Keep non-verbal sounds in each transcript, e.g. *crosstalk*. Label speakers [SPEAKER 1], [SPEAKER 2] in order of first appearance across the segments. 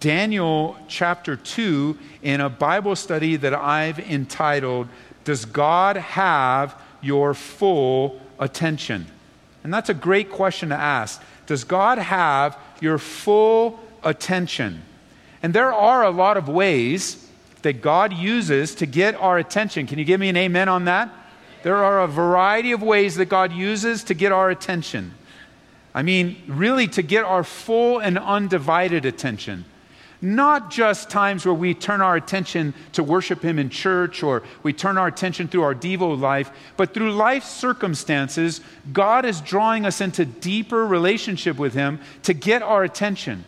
[SPEAKER 1] Daniel chapter 2 in a Bible study that I've entitled, Does God Have Your Full Attention? And that's a great question to ask. Does God have your full attention? And there are a lot of ways that God uses to get our attention. Can you give me an amen on that? There are a variety of ways that God uses to get our attention. I mean, really, to get our full and undivided attention. Not just times where we turn our attention to worship Him in church or we turn our attention through our Devo life, but through life circumstances, God is drawing us into deeper relationship with Him to get our attention.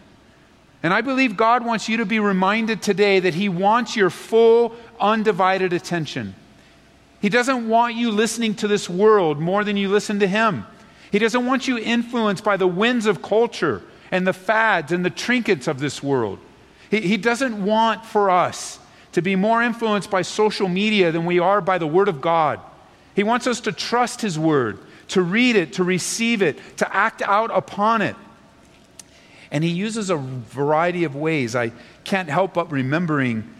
[SPEAKER 1] And I believe God wants you to be reminded today that He wants your full, undivided attention. He doesn't want you listening to this world more than you listen to Him. He doesn't want you influenced by the winds of culture and the fads and the trinkets of this world. He, he doesn't want for us to be more influenced by social media than we are by the Word of God. He wants us to trust His Word, to read it, to receive it, to act out upon it. And He uses a variety of ways. I can't help but remembering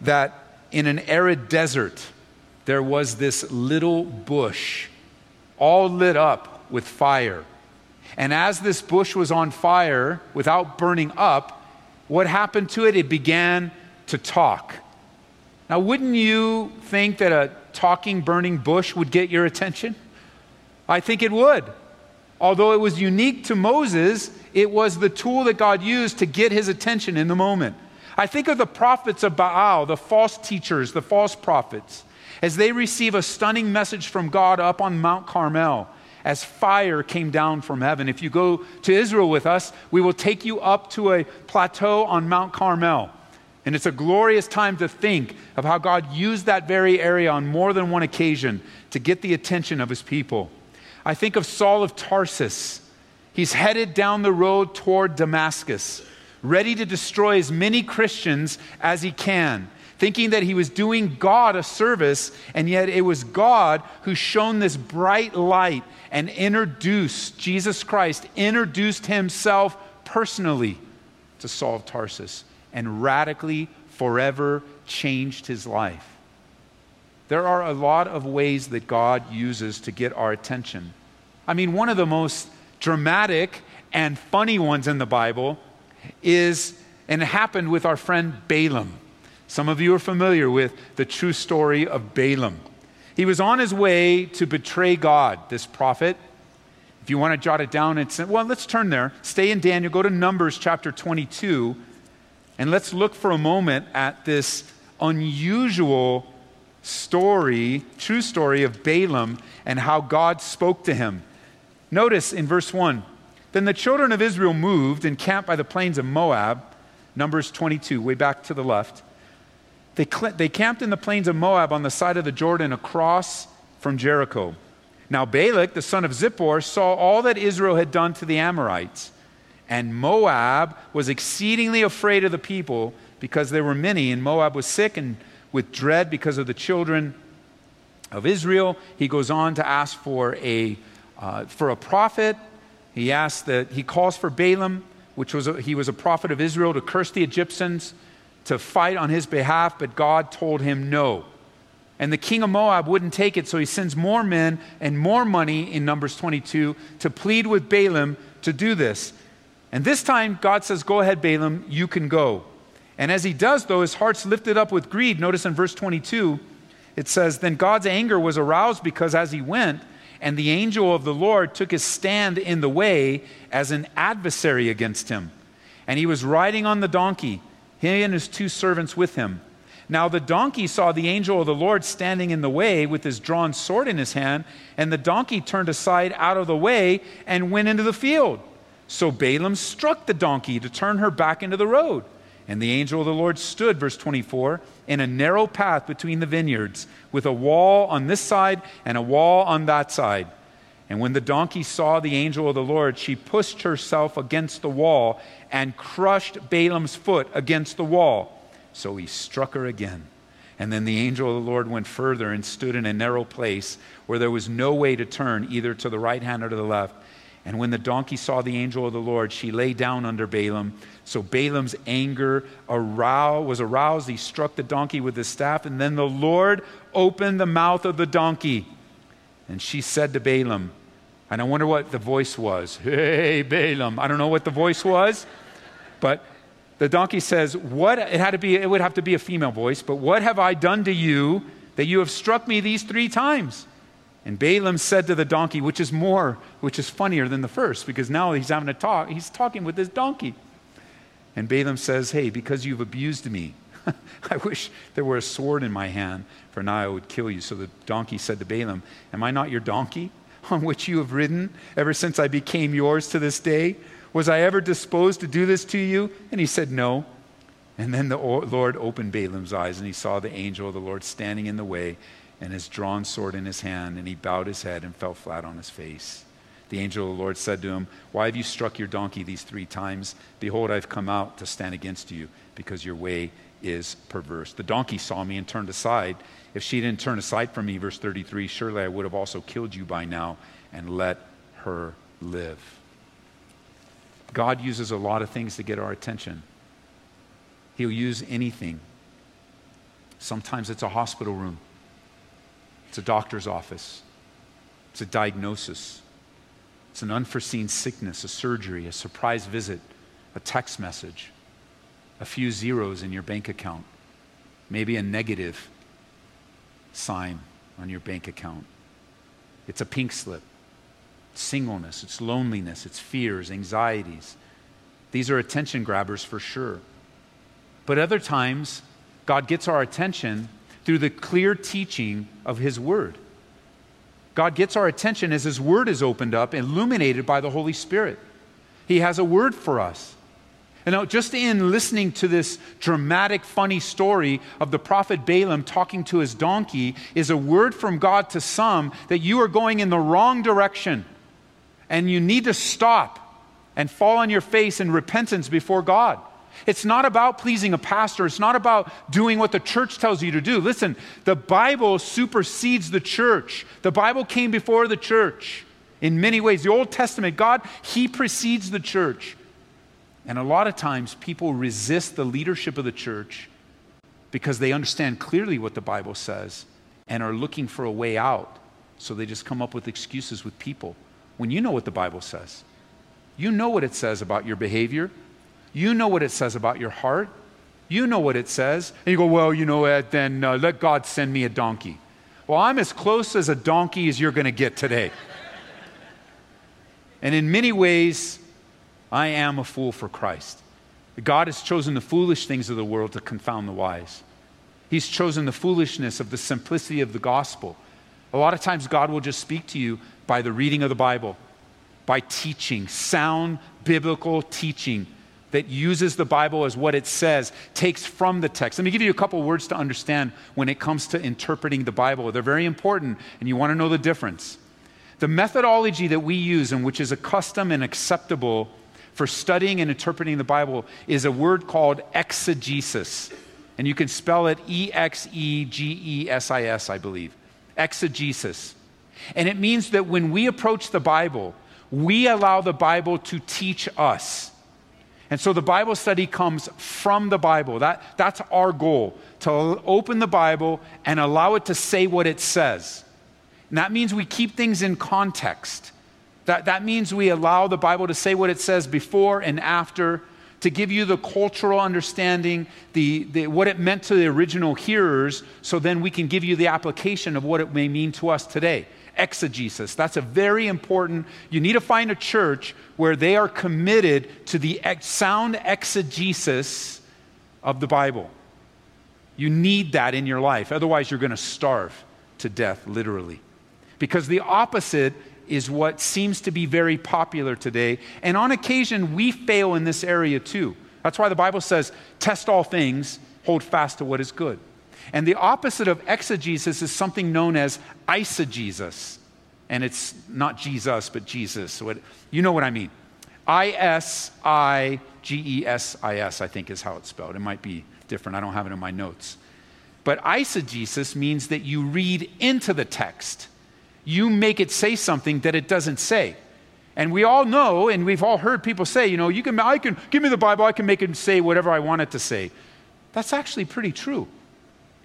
[SPEAKER 1] that in an arid desert, there was this little bush all lit up with fire. And as this bush was on fire without burning up, what happened to it? It began to talk. Now, wouldn't you think that a talking, burning bush would get your attention? I think it would. Although it was unique to Moses, it was the tool that God used to get his attention in the moment. I think of the prophets of Baal, the false teachers, the false prophets, as they receive a stunning message from God up on Mount Carmel as fire came down from heaven. If you go to Israel with us, we will take you up to a plateau on Mount Carmel. And it's a glorious time to think of how God used that very area on more than one occasion to get the attention of his people. I think of Saul of Tarsus. He's headed down the road toward Damascus, ready to destroy as many Christians as he can thinking that he was doing God a service, and yet it was God who shone this bright light and introduced Jesus Christ, introduced himself personally to Saul of Tarsus, and radically, forever changed his life. There are a lot of ways that God uses to get our attention. I mean, one of the most dramatic and funny ones in the Bible is, and it happened with our friend Balaam. Some of you are familiar with the true story of Balaam. He was on his way to betray God, this prophet. If you want to jot it down, it's, well, let's turn there. Stay in Daniel, go to Numbers chapter 22, and let's look for a moment at this unusual story, true story of Balaam and how God spoke to him. Notice in verse 1 Then the children of Israel moved and camped by the plains of Moab, Numbers 22, way back to the left. They, they camped in the plains of Moab on the side of the Jordan across from Jericho. Now, Balak, the son of Zippor, saw all that Israel had done to the Amorites. And Moab was exceedingly afraid of the people because there were many, and Moab was sick and with dread because of the children of Israel. He goes on to ask for a, uh, for a prophet. He asks that he calls for Balaam, which was a, he was a prophet of Israel, to curse the Egyptians to fight on his behalf, but God told him no. And the king of Moab wouldn't take it, so he sends more men and more money in Numbers 22 to plead with Balaam to do this. And this time, God says, Go ahead, Balaam, you can go. And as he does, though, his heart's lifted up with greed. Notice in verse 22, it says, Then God's anger was aroused because as he went, and the angel of the Lord took his stand in the way as an adversary against him. And he was riding on the donkey he and his two servants with him. Now the donkey saw the angel of the Lord standing in the way with his drawn sword in his hand, and the donkey turned aside out of the way and went into the field. So Balaam struck the donkey to turn her back into the road. And the angel of the Lord stood, verse 24, in a narrow path between the vineyards, with a wall on this side and a wall on that side. And when the donkey saw the angel of the Lord, she pushed herself against the wall and crushed Balaam's foot against the wall. So he struck her again. And then the angel of the Lord went further and stood in a narrow place where there was no way to turn either to the right hand or to the left. And when the donkey saw the angel of the Lord, she lay down under Balaam. So Balaam's anger was aroused. He struck the donkey with his staff. And then the Lord opened the mouth of the donkey. And she said to Balaam, and I wonder what the voice was. *laughs* Hey, Balaam. I don't know what the voice was, but the donkey says, What? It had to be, it would have to be a female voice, but what have I done to you that you have struck me these three times? And Balaam said to the donkey, which is more, which is funnier than the first, because now he's having a talk, he's talking with this donkey. And Balaam says, Hey, because you've abused me, *laughs* I wish there were a sword in my hand, for now I would kill you. So the donkey said to Balaam, Am I not your donkey on which you have ridden ever since I became yours to this day? Was I ever disposed to do this to you? And he said, No. And then the Lord opened Balaam's eyes, and he saw the angel of the Lord standing in the way and his drawn sword in his hand, and he bowed his head and fell flat on his face. The angel of the Lord said to him, Why have you struck your donkey these three times? Behold, I've come out to stand against you, because your way is perverse. The donkey saw me and turned aside. If she didn't turn aside from me, verse 33, surely I would have also killed you by now and let her live. God uses a lot of things to get our attention. He'll use anything. Sometimes it's a hospital room, it's a doctor's office, it's a diagnosis, it's an unforeseen sickness, a surgery, a surprise visit, a text message, a few zeros in your bank account, maybe a negative sign on your bank account. It's a pink slip singleness, it's loneliness, it's fears, anxieties. These are attention grabbers for sure. But other times, God gets our attention through the clear teaching of His Word. God gets our attention as His Word is opened up, illuminated by the Holy Spirit. He has a word for us. And now, just in listening to this dramatic, funny story of the prophet Balaam talking to his donkey is a word from God to some that you are going in the wrong direction and you need to stop and fall on your face in repentance before God. It's not about pleasing a pastor. It's not about doing what the church tells you to do. Listen, the Bible supersedes the church. The Bible came before the church in many ways. The Old Testament, God, He precedes the church. And a lot of times people resist the leadership of the church because they understand clearly what the Bible says and are looking for a way out. So they just come up with excuses with people when you know what the Bible says. You know what it says about your behavior. You know what it says about your heart. You know what it says. And you go, well, you know what, then uh, let God send me a donkey. Well, I'm as close as a donkey as you're going to get today. and in many ways, I am a fool for Christ. God has chosen the foolish things of the world to confound the wise. He's chosen the foolishness of the simplicity of the gospel. A lot of times, God will just speak to you by the reading of the Bible, by teaching, sound biblical teaching that uses the Bible as what it says, takes from the text. Let me give you a couple words to understand when it comes to interpreting the Bible. They're very important, and you want to know the difference. The methodology that we use, and which is a custom and acceptable for studying and interpreting the Bible, is a word called exegesis. And you can spell it E X E G E S I S, I believe. Exegesis. And it means that when we approach the Bible, we allow the Bible to teach us. And so the Bible study comes from the Bible. That, that's our goal to open the Bible and allow it to say what it says. And that means we keep things in context. That, that means we allow the Bible to say what it says before and after, to give you the cultural understanding, the, the, what it meant to the original hearers, so then we can give you the application of what it may mean to us today exegesis. That's a very important, you need to find a church where they are committed to the ex- sound exegesis of the Bible. You need that in your life. Otherwise, you're going to starve to death, literally. Because the opposite is what seems to be very popular today. And on occasion, we fail in this area too. That's why the Bible says, test all things, hold fast to what is good. And the opposite of exegesis is something known as eisegesis. And it's not Jesus, but Jesus. So, you know what I mean. I S I G E S I S, I think is how it's spelled. It might be different. I don't have it in my notes. But eisegesis means that you read into the text, you make it say something that it doesn't say. And we all know, and we've all heard people say, you know, you can, I can give me the Bible, I can make it say whatever I want it to say. That's actually pretty true.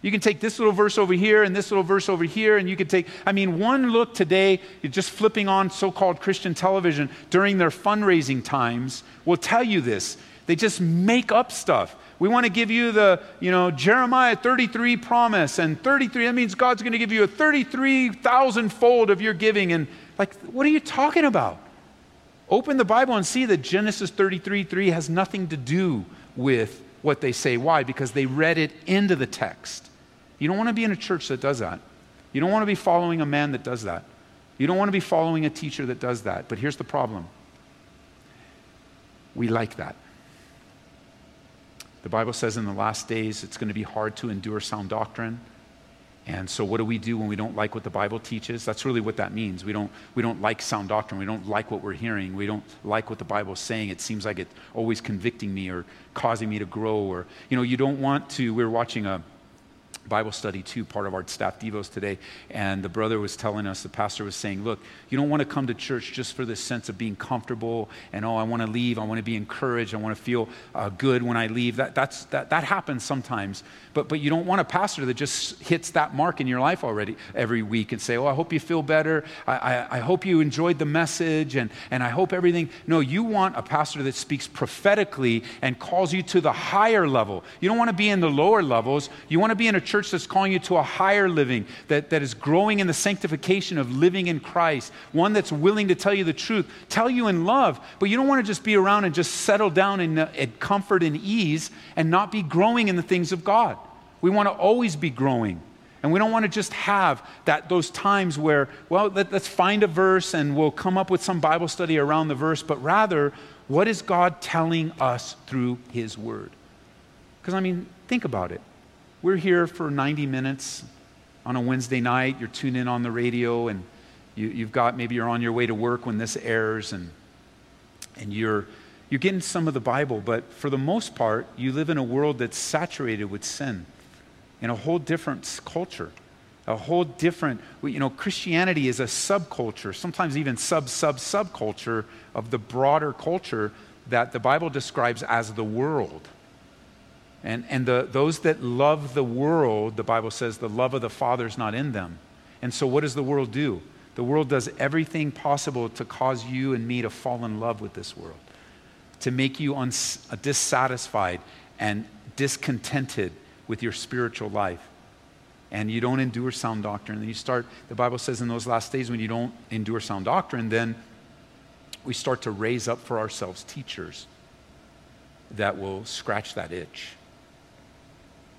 [SPEAKER 1] You can take this little verse over here and this little verse over here, and you can take, I mean, one look today, just flipping on so called Christian television during their fundraising times will tell you this. They just make up stuff. We want to give you the, you know, Jeremiah 33 promise, and 33, that means God's going to give you a 33,000 fold of your giving. And like, what are you talking about? Open the Bible and see that Genesis 33 3 has nothing to do with what they say. Why? Because they read it into the text. You don't want to be in a church that does that. You don't want to be following a man that does that. You don't want to be following a teacher that does that. But here's the problem we like that. The Bible says in the last days it's going to be hard to endure sound doctrine. And so, what do we do when we don't like what the Bible teaches? That's really what that means. We don't, we don't like sound doctrine. We don't like what we're hearing. We don't like what the Bible's saying. It seems like it's always convicting me or causing me to grow. Or, you know, you don't want to. We are watching a Bible study too, part of our staff devos today. And the brother was telling us, the pastor was saying, look, you don't want to come to church just for this sense of being comfortable and, oh, I want to leave. I want to be encouraged. I want to feel uh, good when I leave. That, that's, that, that happens sometimes. But, but you don't want a pastor that just hits that mark in your life already every week and say, oh, I hope you feel better. I, I, I hope you enjoyed the message and, and I hope everything. No, you want a pastor that speaks prophetically and calls you to the higher level. You don't want to be in the lower levels. You want to be in a church church that's calling you to a higher living, that, that is growing in the sanctification of living in Christ, one that's willing to tell you the truth, tell you in love, but you don't want to just be around and just settle down in, uh, in comfort and ease and not be growing in the things of God. We want to always be growing. And we don't want to just have that, those times where, well, let, us find a verse and we'll come up with some Bible study around the verse, but rather, what is God telling us through His Word? Because, I mean, think about it. We're here for 90 minutes on a Wednesday night. You're tuned in on the radio, and you, have got maybe you're on your way to work when this airs, and, and you're, you're getting some of the Bible. But for the most part, you live in a world that's saturated with sin in a whole different culture a whole different you know christianity is a subculture sometimes even sub sub subculture of the broader culture that the bible describes as the world and, and the, those that love the world, the Bible says the love of the Father is not in them. And so, what does the world do? The world does everything possible to cause you and me to fall in love with this world, to make you uns- uh, dissatisfied and discontented with your spiritual life. And you don't endure sound doctrine. And you start, the Bible says in those last days, when you don't endure sound doctrine, then we start to raise up for ourselves teachers that will scratch that itch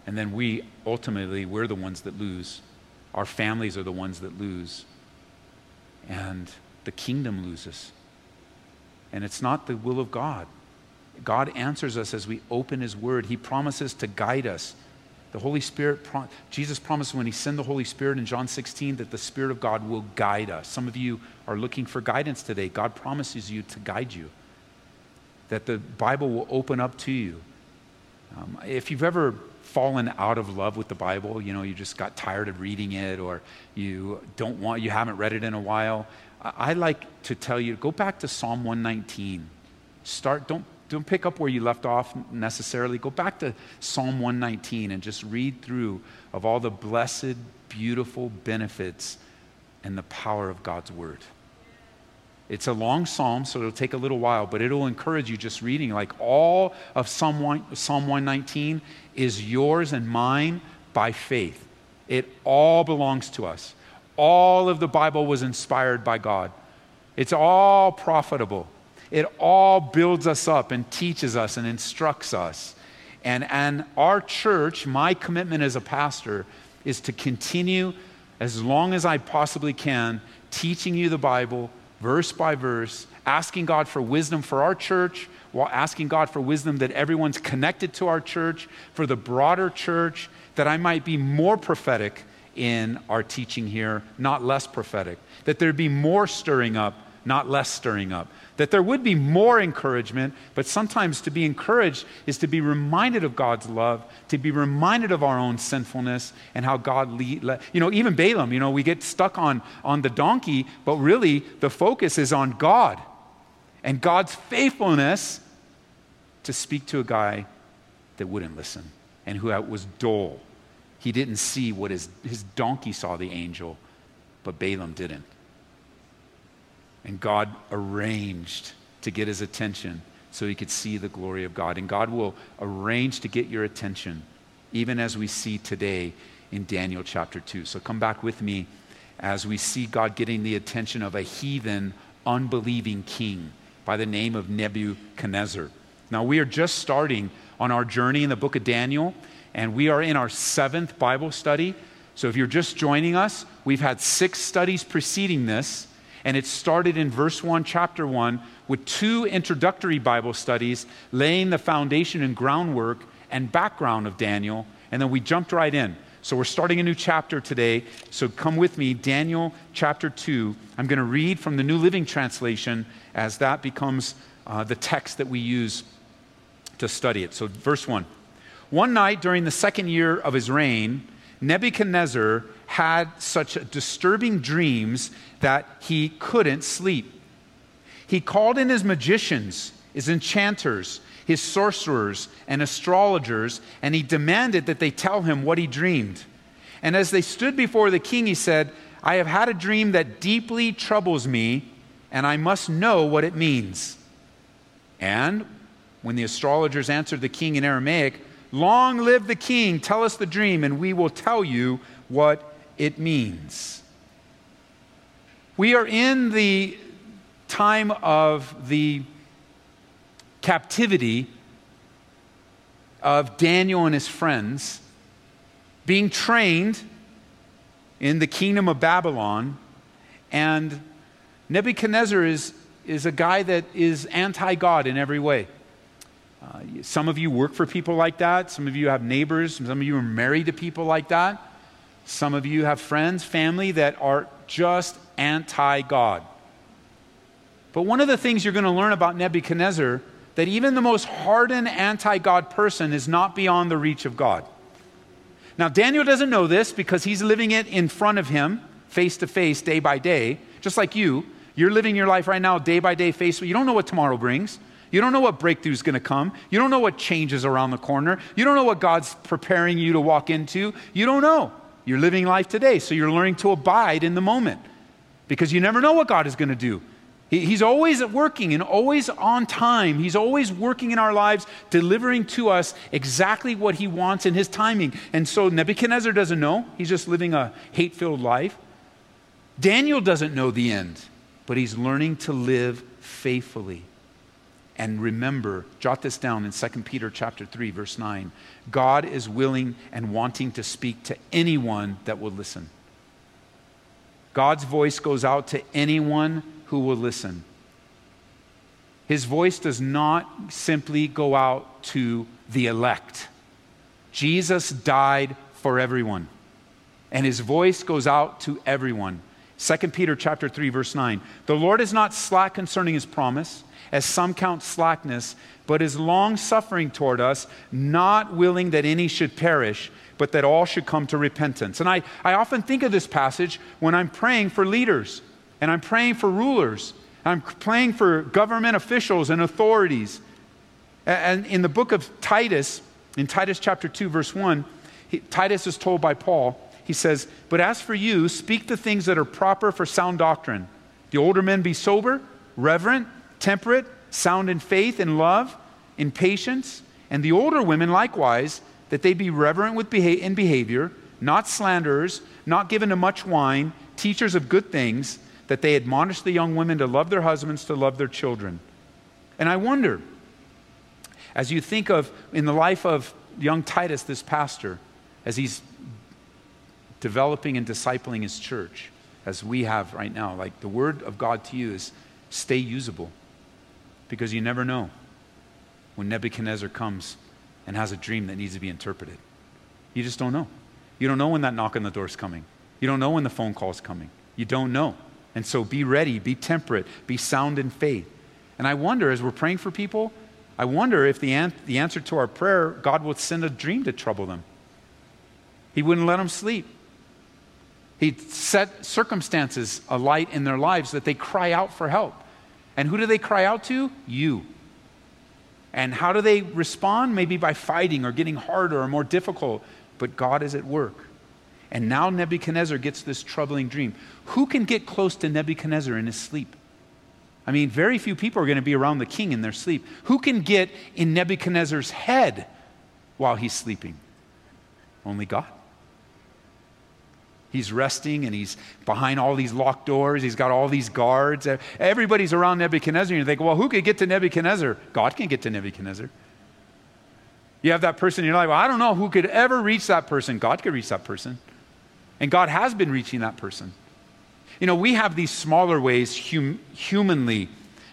[SPEAKER 1] and then we ultimately, we're the ones that lose. Our families are the ones that lose. And the kingdom loses. And it's not the will of God. God answers us as we open His Word. He promises to guide us. The Holy Spirit, Jesus promised when He sent the Holy Spirit in John 16 that the Spirit of God will guide us. Some of you are looking for guidance today. God promises you to guide you, that the Bible will open up to you. Um, if you've ever fallen out of love with the Bible, you know, you just got tired of reading it or you don't want, you haven't read it in a while, I like to tell you, go back to Psalm 119. Start, don't, don't pick up where you left off necessarily. Go back to Psalm 119 and just read through of all the blessed, beautiful benefits and the power of God's word. It's a long psalm, so it'll take a little while, but it'll encourage you just reading. Like all of Psalm, 1, psalm 119 is yours and mine by faith. It all belongs to us. All of the Bible was inspired by God. It's all profitable. It all builds us up and teaches us and instructs us. And, and our church, my commitment as a pastor, is to continue as long as I possibly can teaching you the Bible verse by verse, asking God for wisdom for our church, while asking God for wisdom that everyone's connected to our church, for the broader church, that I might be more prophetic in our teaching here, not less prophetic. That there'd be more stirring up, not less stirring up. That there would be more encouragement, but sometimes to be encouraged is to be reminded of God's love, to be reminded of our own sinfulness and how God lead. Le- you know, even Balaam, you know, we get stuck on, on the donkey, but really the focus is on God and God's faithfulness to speak to a guy that wouldn't listen and who was dull. He didn't see what his, his donkey saw the angel, but Balaam didn't. And God arranged to get his attention so he could see the glory of God. And God will arrange to get your attention, even as we see today in Daniel chapter 2. So come back with me as we see God getting the attention of a heathen, unbelieving king by the name of Nebuchadnezzar. Now, we are just starting on our journey in the book of Daniel, and we are in our seventh Bible study. So, if you're just joining us, we've had six studies preceding this, and it started in verse 1, chapter 1, with two introductory Bible studies laying the foundation and groundwork and background of Daniel, and then we jumped right in. So we're starting a new chapter today. So come with me, Daniel chapter 2. I'm going to read from the New Living Translation as that becomes uh, the text that we use to study it. So, verse 1. One night during the second year of his reign, Nebuchadnezzar had such disturbing dreams that he couldn't sleep. He called in his magicians, his enchanters, his sorcerers and astrologers, and he demanded that they tell him what he dreamed. And as they stood before the king, he said, I have had a dream that deeply troubles me, and I must know what it means. And when the astrologers answered the king in Aramaic, Long live the king, tell us the dream, and we will tell you what it means. We are in the time of the captivity of Daniel and his friends, being trained in the kingdom of Babylon. And Nebuchadnezzar is, is a guy that is anti God in every way. Uh, some of you work for people like that. Some of you have neighbors. Some of you are married to people like that. Some of you have friends, family that are just anti God. But one of the things you're going to learn about Nebuchadnezzar that even the most hardened anti God person is not beyond the reach of God. Now, Daniel doesn't know this because he's living it in front of him, face to face, day by day, just like you. You're living your life right now, day by day, face. to face. You don't know what tomorrow brings. You don't know what breakthrough is going to come. You don't know what changes around the corner. You don't know what God's preparing you to walk into. You don't know. You're living life today, so you're learning to abide in the moment because you never know what God is going to do. He, he's always working and always on time. He's always working in our lives, delivering to us exactly what he wants in his timing. And so Nebuchadnezzar doesn't know. He's just living a hate filled life. Daniel doesn't know the end, but he's learning to live faithfully. And remember, jot this down in 2 Peter chapter 3 verse 9. God is willing and wanting to speak to anyone that will listen. God's voice goes out to anyone who will listen. His voice does not simply go out to the elect. Jesus died for everyone, and his voice goes out to everyone. 2 Peter chapter 3 verse 9. The Lord is not slack concerning his promise, as some count slackness, but is long suffering toward us, not willing that any should perish, but that all should come to repentance. And I, I often think of this passage when I'm praying for leaders and I'm praying for rulers. I'm praying for government officials and authorities. And in the book of Titus, in Titus chapter 2, verse 1, he, Titus is told by Paul, he says, But as for you, speak the things that are proper for sound doctrine. The older men be sober, reverent, temperate, sound in faith and love, in patience. And the older women likewise, that they be reverent with beha- in behavior, not slanderers, not given to much wine, teachers of good things that they admonish the young women to love their husbands, to love their children. And I wonder, as you think of in the life of young Titus, this pastor, as he's developing and discipling his church, as we have right now, like the word of God to you is stay usable because you never know. when Nebuchadnezzar comes and has a dream that needs to be interpreted. You just don't know. You don't know when that knock on the door is coming. You don't know when the phone call is coming. You don't know. And so be ready, be temperate, be sound in faith. And I wonder, as we're praying for people, I wonder if the, an- the answer to our prayer, God will send a dream to trouble them. He wouldn't let them sleep. He'd set circumstances alight in their lives that they cry out for help. And who do they cry out to? You. And how do they respond? Maybe by fighting or getting harder or more difficult. But God is at work. And now Nebuchadnezzar gets this troubling dream. Who can get close to Nebuchadnezzar in his sleep? I mean, very few people are going to be around the king in their sleep. Who can get in Nebuchadnezzar's head while he's sleeping? Only God. He's resting and he's behind all these locked doors. He's got all these guards. Everybody's around Nebuchadnezzar. And you think, well, who could get to Nebuchadnezzar? God can get to Nebuchadnezzar. You have that person in your life. Well, I don't know who could ever reach that person. God could reach that person. And God has been reaching that person. You know, we have these smaller ways hum- humanly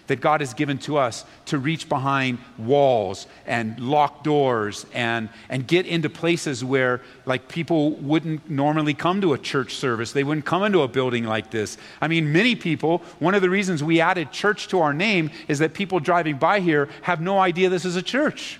[SPEAKER 1] that God has given to us to reach behind walls and lock doors and, and get into places where like people wouldn't normally come to a church service. They wouldn't come into a building like this. I mean, many people, one of the reasons we added church to our name is that people driving by here have no idea this is a church.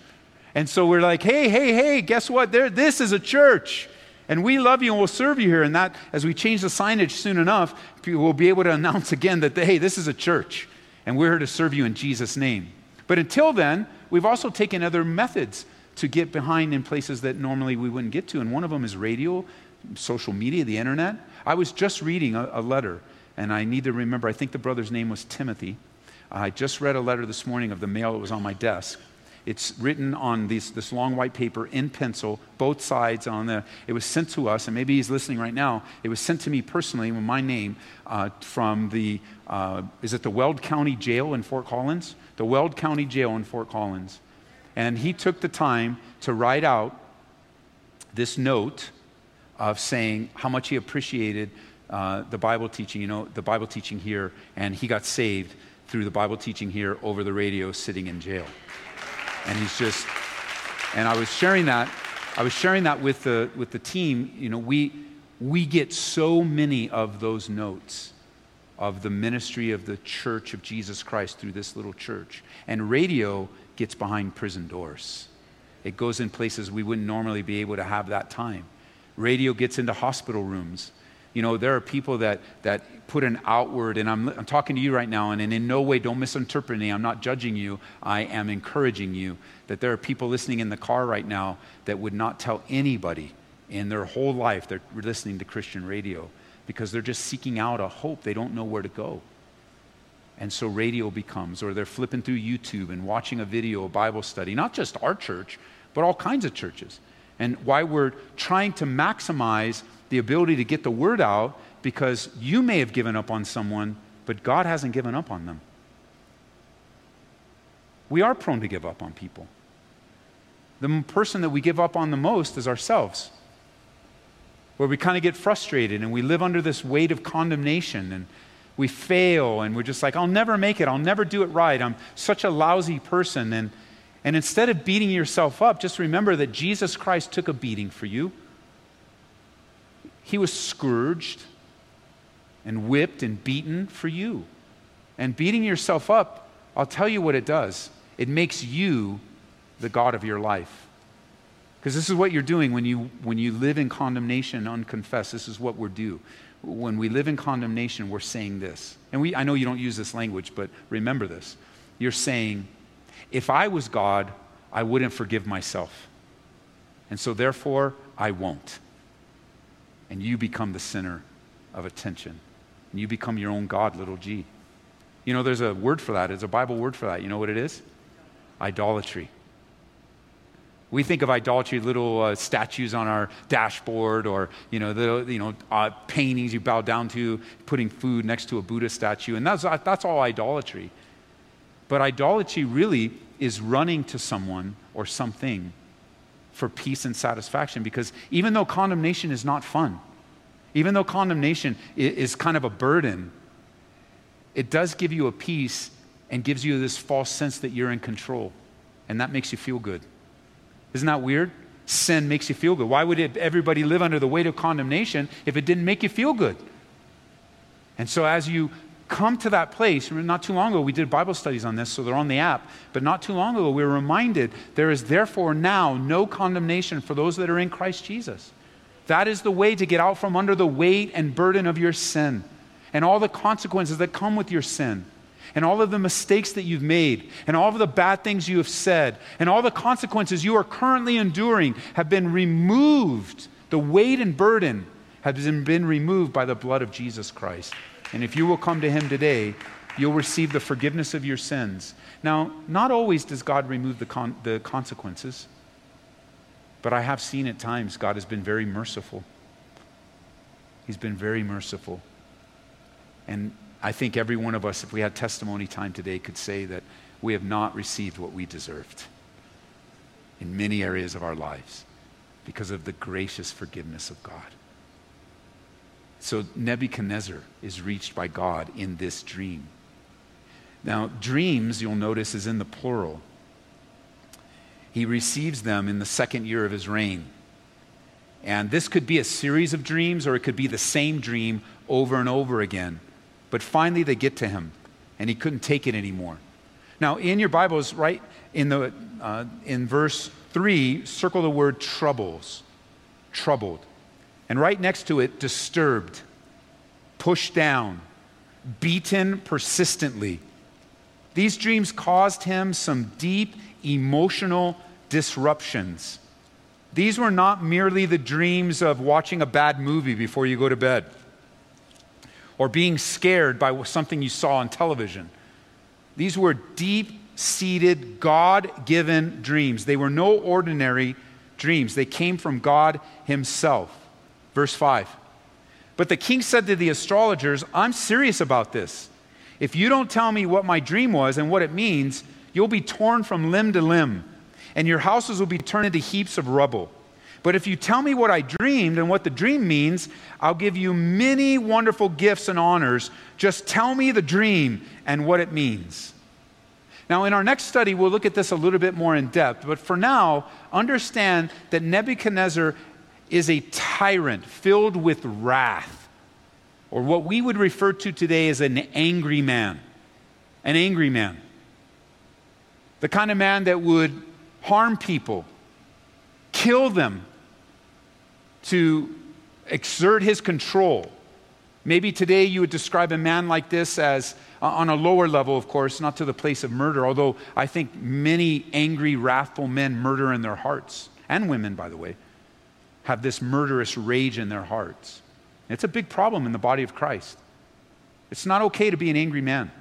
[SPEAKER 1] And so we're like, hey, hey, hey, guess what? There, this is a church. And we love you and we'll serve you here. And that, as we change the signage soon enough, we'll be able to *laughs* announce again that, hey, this is a church and we're here to serve you in Jesus' name. But until then, we've also taken other methods to get behind in places that normally we wouldn't get to. And one of them is radio, social media, the internet. I was just reading a, a letter, and I need to remember, I think the brother's name was Timothy. I just read a letter this morning of the mail that was on my desk. It's written on these, this long white paper in pencil, both sides on the. It was sent to us, and maybe he's listening right now. It was sent to me personally with my name uh, from the. Uh, is it the Weld County Jail in Fort Collins? The Weld County Jail in Fort Collins, and he took the time to write out this note of saying how much he appreciated uh, the Bible teaching. You know, the Bible teaching here, and he got saved through the Bible teaching here over the radio, sitting in jail. And he's just, and I was sharing that, I was sharing that with the, with the team. You know, we, we get so many of those notes of the ministry of the church of Jesus Christ through this little church. And radio gets behind prison doors. It goes in places we wouldn't normally be able to have that time. Radio gets into hospital rooms. You know, there are people that, that put an outward, and I'm, I'm talking to you right now, and, and in no way don't misinterpret me. I'm not judging you. I am encouraging you that there are people listening in the car right now that would not tell anybody in their whole life they're listening to Christian radio because they're just seeking out a hope. They don't know where to go. And so radio becomes, or they're flipping through YouTube and watching a video, a Bible study, not just our church, but all kinds of churches. And why we're trying to maximize the ability to get the word out because you may have given up on someone, but God hasn't given up on them. We are prone to give up on people. The person that we give up on the most is ourselves, where we kind of get frustrated and we live under this weight of condemnation and we fail and we're just like, I'll never make it. I'll never do it right. I'm such a lousy person. And, and instead of beating yourself up, just remember that Jesus Christ took a beating for you. He was scourged and whipped and beaten for you. And beating yourself up, I'll tell you what it does it makes you the God of your life. Because this is what you're doing when you, when you live in condemnation unconfessed. This is what we're do. When we live in condemnation, we're saying this. And we, I know you don't use this language, but remember this. You're saying, if I was God, I wouldn't forgive myself. And so therefore, I won't. And you become the center of attention and you become your own God, little g. You know, there's a word for that. There's a Bible word for that. You know what it is? Idolatry. We think of idolatry, little uh, statues on our dashboard, or you know, the you know uh, paintings you bow down to, putting food next to a Buddha statue, and that's that's all idolatry. But idolatry really is running to someone or something for peace and satisfaction, because even though condemnation is not fun, even though condemnation is kind of a burden, it does give you a peace and gives you this false sense that you're in control. and that makes you feel good. Isn't that weird? Sin makes you feel good. Why would everybody live under the weight of condemnation if it didn't make you feel good? And so, as you come to that place, not too long ago we did Bible studies on this, so they're on the app, but not too long ago we were reminded there is therefore now no condemnation for those that are in Christ Jesus. That is the way to get out from under the weight and burden of your sin and all the consequences that come with your sin and all of the mistakes that you've made, and all of the bad things you have said, and all the consequences you are currently enduring have been removed. The weight and burden has been removed by the blood of Jesus Christ. And if you will come to Him today, you'll receive the forgiveness of your sins. Now, not always does God remove the, con- the consequences, but I have seen at times God has been very merciful. He's been very merciful. And I think every one of us, if we had testimony time today, could say that we have not received what we deserved in many areas of our lives because of the gracious forgiveness of God. So Nebuchadnezzar is reached by God in this dream. Now, dreams, you'll notice, is in the plural. He receives them in the second year of his reign. And this could be a series of dreams, or it could be the same dream over and over again. But finally, they get to him, and he couldn't take it anymore. Now, in your Bibles, right in, the, uh, in verse 3, circle the word troubles. Troubled. And right next to it, disturbed, pushed down, beaten persistently. These dreams caused him some deep emotional disruptions. These were not merely the dreams of watching a bad movie before you go to bed or being scared by something you saw on television. These were deep seated, God given dreams. They were no ordinary dreams, they came from God Himself. Verse 5. But the king said to the astrologers, I'm serious about this. If you don't tell me what my dream was and what it means, you'll be torn from limb to limb, and your houses will be turned into heaps of rubble. But if you tell me what I dreamed and what the dream means, I'll give you many wonderful gifts and honors. Just tell me the dream and what it means. Now, in our next study, we'll look at this a little bit more in depth. But for now, understand that Nebuchadnezzar is a tyrant filled with wrath, or what we would refer to today as an angry man. An angry man. The kind of man that would harm people, kill them, to exert his control. Maybe today you would describe a man like this as, uh, on a lower level, of course, not to the place of murder, although I think many angry, wrathful men murder in their hearts, and women, by the way, have this murderous rage in their hearts. It's a big problem in the body of Christ. It's not okay to be an angry man.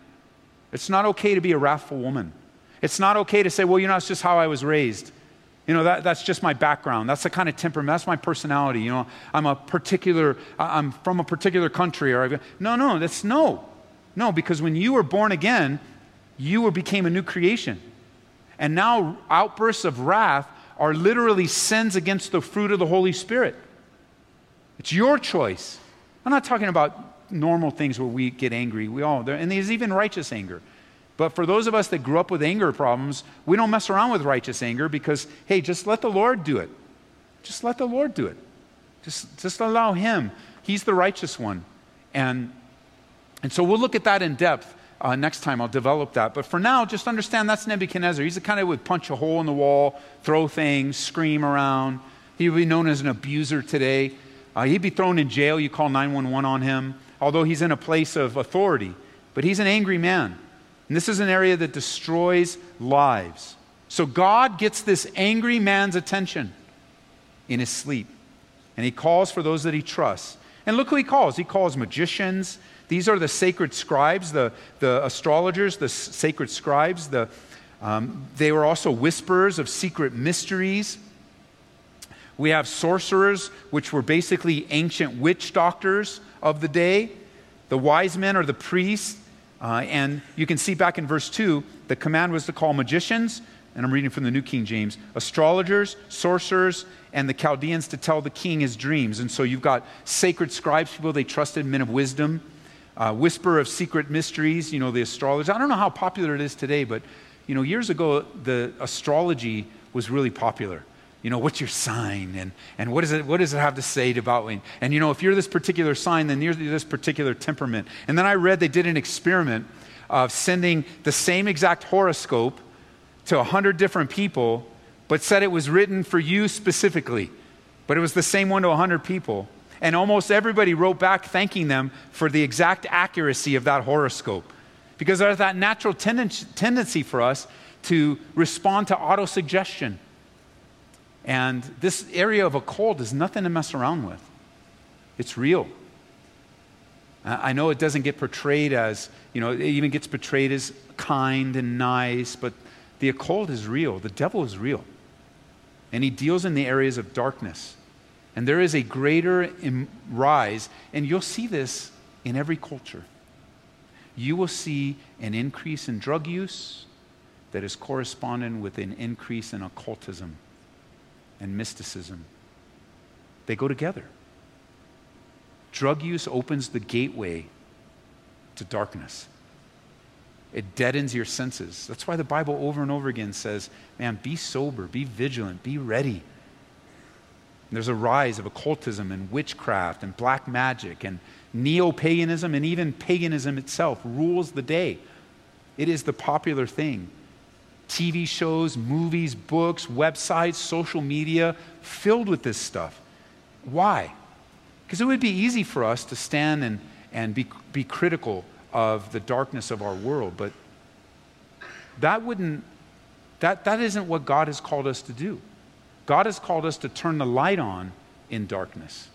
[SPEAKER 1] It's not okay to be a wrathful woman. It's not okay to say, well, you know, it's just how I was raised. You know, that, that's just my background. That's the kind of temperament. That's my personality. You know, I'm a particular, I'm from a particular country. Or I've, no, no, that's no. No, because when you were born again, you were, became a new creation. And now outbursts of wrath are literally sins against the fruit of the Holy Spirit. It's your choice. I'm not talking about normal things where we get angry. We all, and there's even righteous anger. But for those of us that grew up with anger problems, we don't mess around with righteous anger because, hey, just let the Lord do it. Just let the Lord do it. Just, just allow Him. He's the righteous one. And, and so we'll look at that in depth uh, next time. I'll develop that. But for now, just understand that's Nebuchadnezzar. He's the kind of would punch a hole in the wall, throw things, scream around. He would be known as an abuser today. Uh, he'd be thrown in jail. You call 911 on him, although he's in a place of authority. But he's an angry man. And this is an area that destroys lives. So God gets this angry man's attention in his sleep. And he calls for those that he trusts. And look who he calls. He calls magicians. These are the sacred scribes, the, the astrologers, the sacred scribes. The, um, they were also whisperers of secret mysteries. We have sorcerers, which were basically ancient witch doctors of the day. The wise men are the priests. Uh, and you can see back in verse 2, the command was to call magicians, and I'm reading from the New King James, astrologers, sorcerers, and the Chaldeans to tell the king his dreams. And so you've got sacred scribes, people they trusted, men of wisdom, uh, whisper of secret mysteries, you know, the astrologers. I don't know how popular it is today, but You know, years ago, the astrology was really popular. You know, what's your sign? And, and what, is it, what does it have to say about me? And, you know, if you're this particular sign, then you're this particular temperament. And then I read they did an experiment of sending the same exact horoscope to 100 different people, but said it was written for you specifically. But it was the same one to 100 people. And almost everybody wrote back thanking them for the exact accuracy of that horoscope. Because there's that natural tendency for us to respond to autosuggestion. And this area of occult is nothing to mess around with, it's real. I know it doesn't get portrayed as, you know, it even gets portrayed as kind and nice, but the occult is real. The devil is real. And he deals in the areas of darkness. And there is a greater rise, and you'll see this in every culture. You will see an increase in drug use that is corresponding with an increase in occultism and mysticism. They go together. Drug use opens the gateway to darkness. It deadens your senses. That's why the Bible over and over again says, man, be sober, be vigilant, be ready. There's a rise of occultism and witchcraft and black magic and neo paganism and even paganism itself rules the day. It is the popular thing. TV shows, movies, books, websites, social media, filled with this stuff. Why? Because it would be easy for us to stand and, and be, be critical of the darkness of our world, but that wouldn't, that, that isn't what God has called us to do. God has called us to turn the light on in darkness.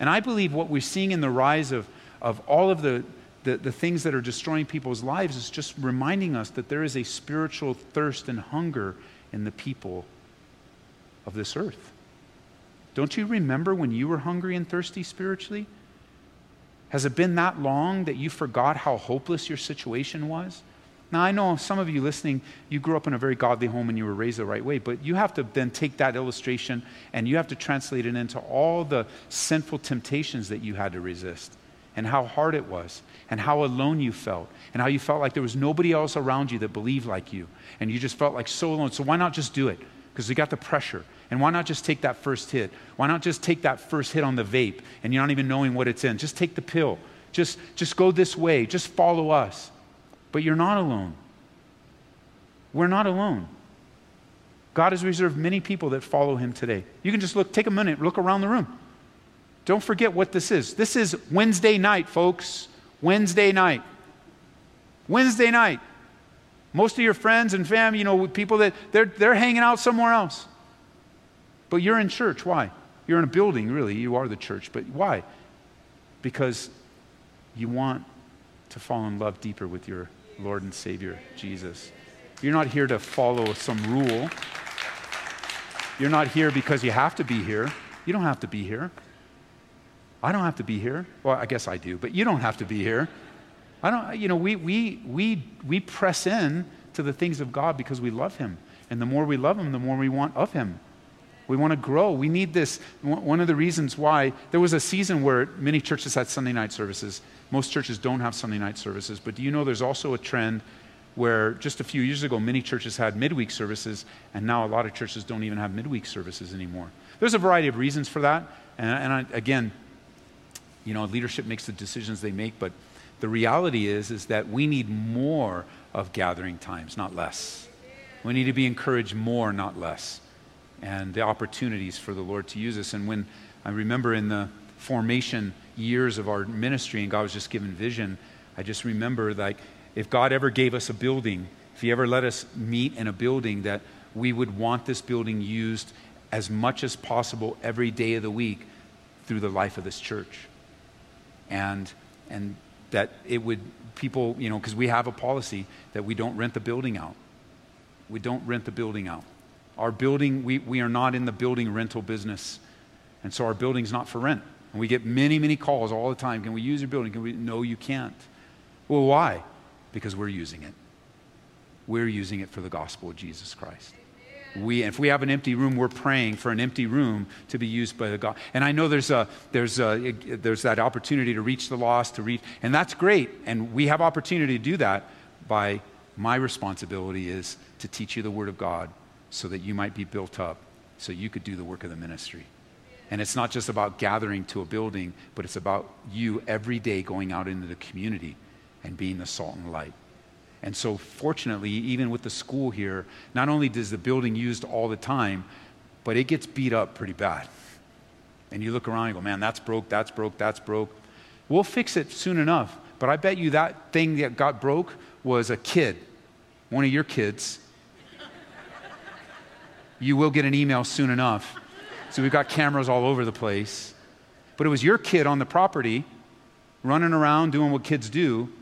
[SPEAKER 1] And I believe what we're seeing in the rise of, of all of the the, the things that are destroying people's lives is just reminding us that there is a spiritual thirst and hunger in the people of this earth. Don't you remember when you were hungry and thirsty spiritually? Has it been that long that you forgot how hopeless your situation was? Now, I know some of you listening, you grew up in a very godly home and you were raised the right way, but you have to then take that illustration and you have to translate it into all the sinful temptations that you had to resist and how hard it was and how alone you felt and how you felt like there was nobody else around you that believed like you and you just felt like so alone. So why not just do it? Because you got the pressure. And why not just take that first hit? Why not just take that first hit on the vape and you're not even knowing what it's in? Just take the pill. Just, just go this way. Just follow us. But you're not alone. We're not alone. God has reserved many people that follow him today. You can just look, take a minute, look around the room. Don't forget what this is. This is Wednesday night, folks. Wednesday night. Wednesday night. Most of your friends and family, you know, people that they're, they're hanging out somewhere else. But you're in church. Why? You're in a building, really. You are the church. But why? Because you want to fall in love deeper with your Lord and Savior, Jesus. You're not here to follow some rule. You're not here because you have to be here. You don't have to be here. I don't have to be here. Well, I guess I do, but you don't have to be here. I don't, you know, we, we, we, we press in to the things of God because we love Him. And the more we love Him, the more we want of Him. We want to grow. We need this. One of the reasons why there was a season where many churches had Sunday night services. Most churches don't have Sunday night services. But do you know there's also a trend where just a few years ago, many churches had midweek services, and now a lot of churches don't even have midweek services anymore. There's a variety of reasons for that. And, and I, again, you know, leadership makes the decisions they make, but the reality is is that we need more of gathering times, not less. We need to be encouraged more, not less. And the opportunities for the Lord to use us. And when I remember in the formation years of our ministry and God was just given vision, I just remember like if God ever gave us a building, if He ever let us meet in a building, that we would want this building used as much as possible every day of the week through the life of this church and, and that it would, people, you know, because we have a policy that we don't rent the building out. We don't rent the building out. Our building, we, we are not in the building rental business. And so our building's not for rent. And we get many, many calls all the time. Can we use your building? Can we? No, you can't. Well, why? Because we're using it. We're using it for the gospel of Jesus Christ. We, if we have an empty room, we're praying for an empty room to be used by the God. And I know there's, a, there's, a, there's that opportunity to reach the lost, to reach, and that's great. And we have opportunity to do that by My responsibility is to teach you the Word of God so that you might be built up, so you could do the work of the ministry. And it's not just about gathering to a building, but it's about you every day going out into the community and being the salt and light. And so, fortunately, even with the school here, not only does the building used all the time, but it gets beat up pretty bad. And you look around and go, man, that's broke, that's broke, that's broke. We'll fix it soon enough. But I bet you that thing that got broke was a kid, one of your kids. You will get an email soon enough. So we've got cameras all over the place. But it was your kid on the property running around doing what kids do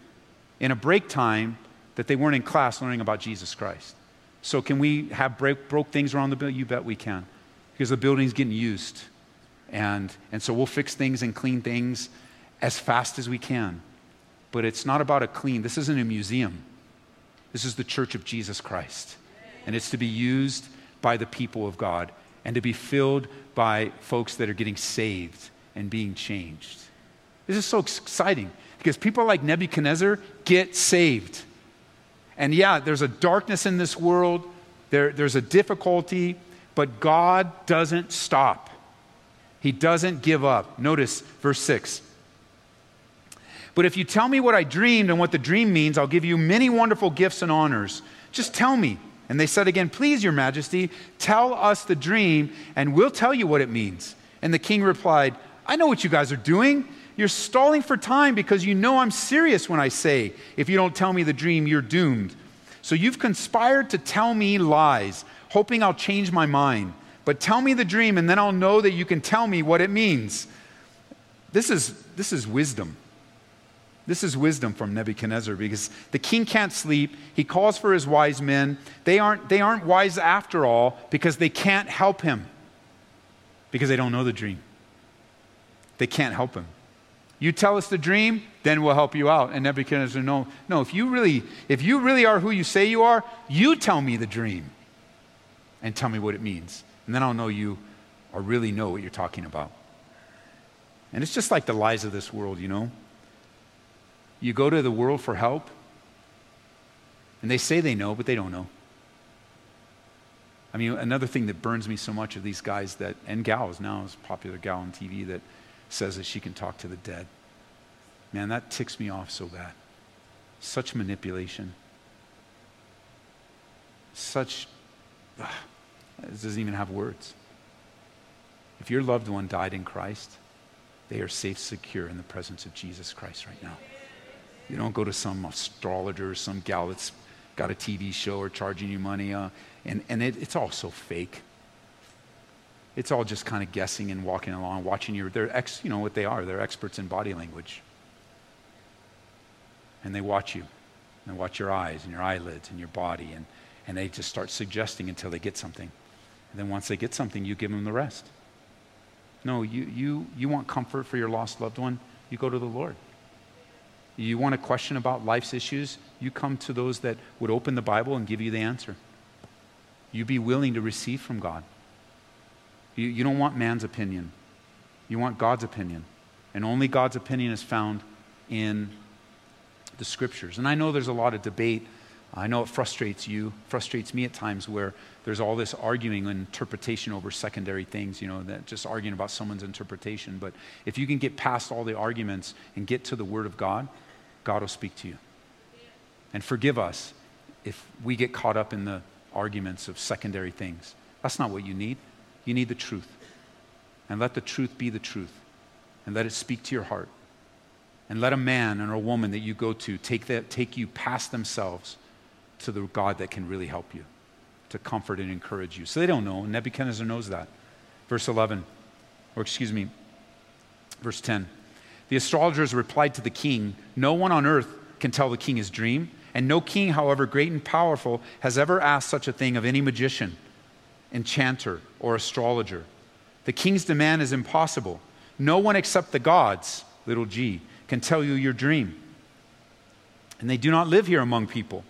[SPEAKER 1] in a break time that they weren't in class learning about Jesus Christ. So, can we have break, broke things around the building? You bet we can, because the building's getting used. And, and so we'll fix things and clean things as fast as we can. But it's not about a clean, this isn't a museum. This is the church of Jesus Christ. And it's to be used by the people of God and to be filled by folks that are getting saved and being changed. This is so exciting because people like Nebuchadnezzar get saved. And yeah, there's a darkness in this world, there, there's a difficulty, but God doesn't stop. He doesn't give up. Notice verse 6. But if you tell me what I dreamed and what the dream means, I'll give you many wonderful gifts and honors. Just tell me. And they said again, Please, your majesty, tell us the dream, and we'll tell you what it means. And the king replied, I know what you guys are doing. You're stalling for time because you know I'm serious when I say, if you don't tell me the dream, you're doomed. So you've conspired to tell me lies, hoping I'll change my mind. But tell me the dream, and then I'll know that you can tell me what it means. This is, this is wisdom. This is wisdom from Nebuchadnezzar because the king can't sleep. He calls for his wise men. They aren't, they aren't wise after all because they can't help him because they don't know the dream. They can't help him. You tell us the dream, then we'll help you out. And Nebuchadnezzar, no, no, if you really, if you really are who you say you are, you tell me the dream and tell me what it means. And then I'll know you or really know what you're talking about. And it's just like the lies of this world, you know. You go to the world for help, and they say they know, but they don't know. I mean, another thing that burns me so much of these guys that, and gals now, is a popular gal on TV that says that she can talk to the dead. Man, that ticks me off so bad. Such manipulation. Such, ugh, it doesn't even have words. If your loved one died in Christ, they are safe, secure in the presence of Jesus Christ right now. You don't go to some astrologer or some gal that's got a TV show or charging you money, uh, and, and it, it's all so fake it's all just kind of guessing and walking along, watching your, they're ex, you know what they are, they're experts in body language. And they watch you, and watch your eyes and your eyelids and your body, and, and they just start suggesting until they get something. And then once they get something, you give them the rest. No, you, you, you want comfort for your lost loved one, you go to the Lord. You want a question about life's issues, you come to those that would open the Bible and give you the answer. You be willing to receive from God. You, you don't want man's opinion, you want God's opinion. And only God's opinion is found in the scriptures. And I know there's a lot of debate. I know it frustrates you, frustrates me at times where there's all this arguing and interpretation over secondary things, you know, that just arguing about someone's interpretation. But if you can get past all the arguments and get to the Word of God, God will speak to you. And forgive us if we get caught up in the arguments of secondary things. That's not what you need. You need the truth. And let the truth be the truth. And let it speak to your heart. And let a man or a woman that you go to take, that, take you past themselves to the God that can really help you, to comfort and encourage you. So they don't know. Nebuchadnezzar knows that. Verse 11, or excuse me, verse 10. The astrologers replied to the king No one on earth can tell the king his dream, and no king, however great and powerful, has ever asked such a thing of any magician enchanter, or astrologer. The king's demand is impossible. No one except the gods, little g, can tell you your dream. And they do not live here among people.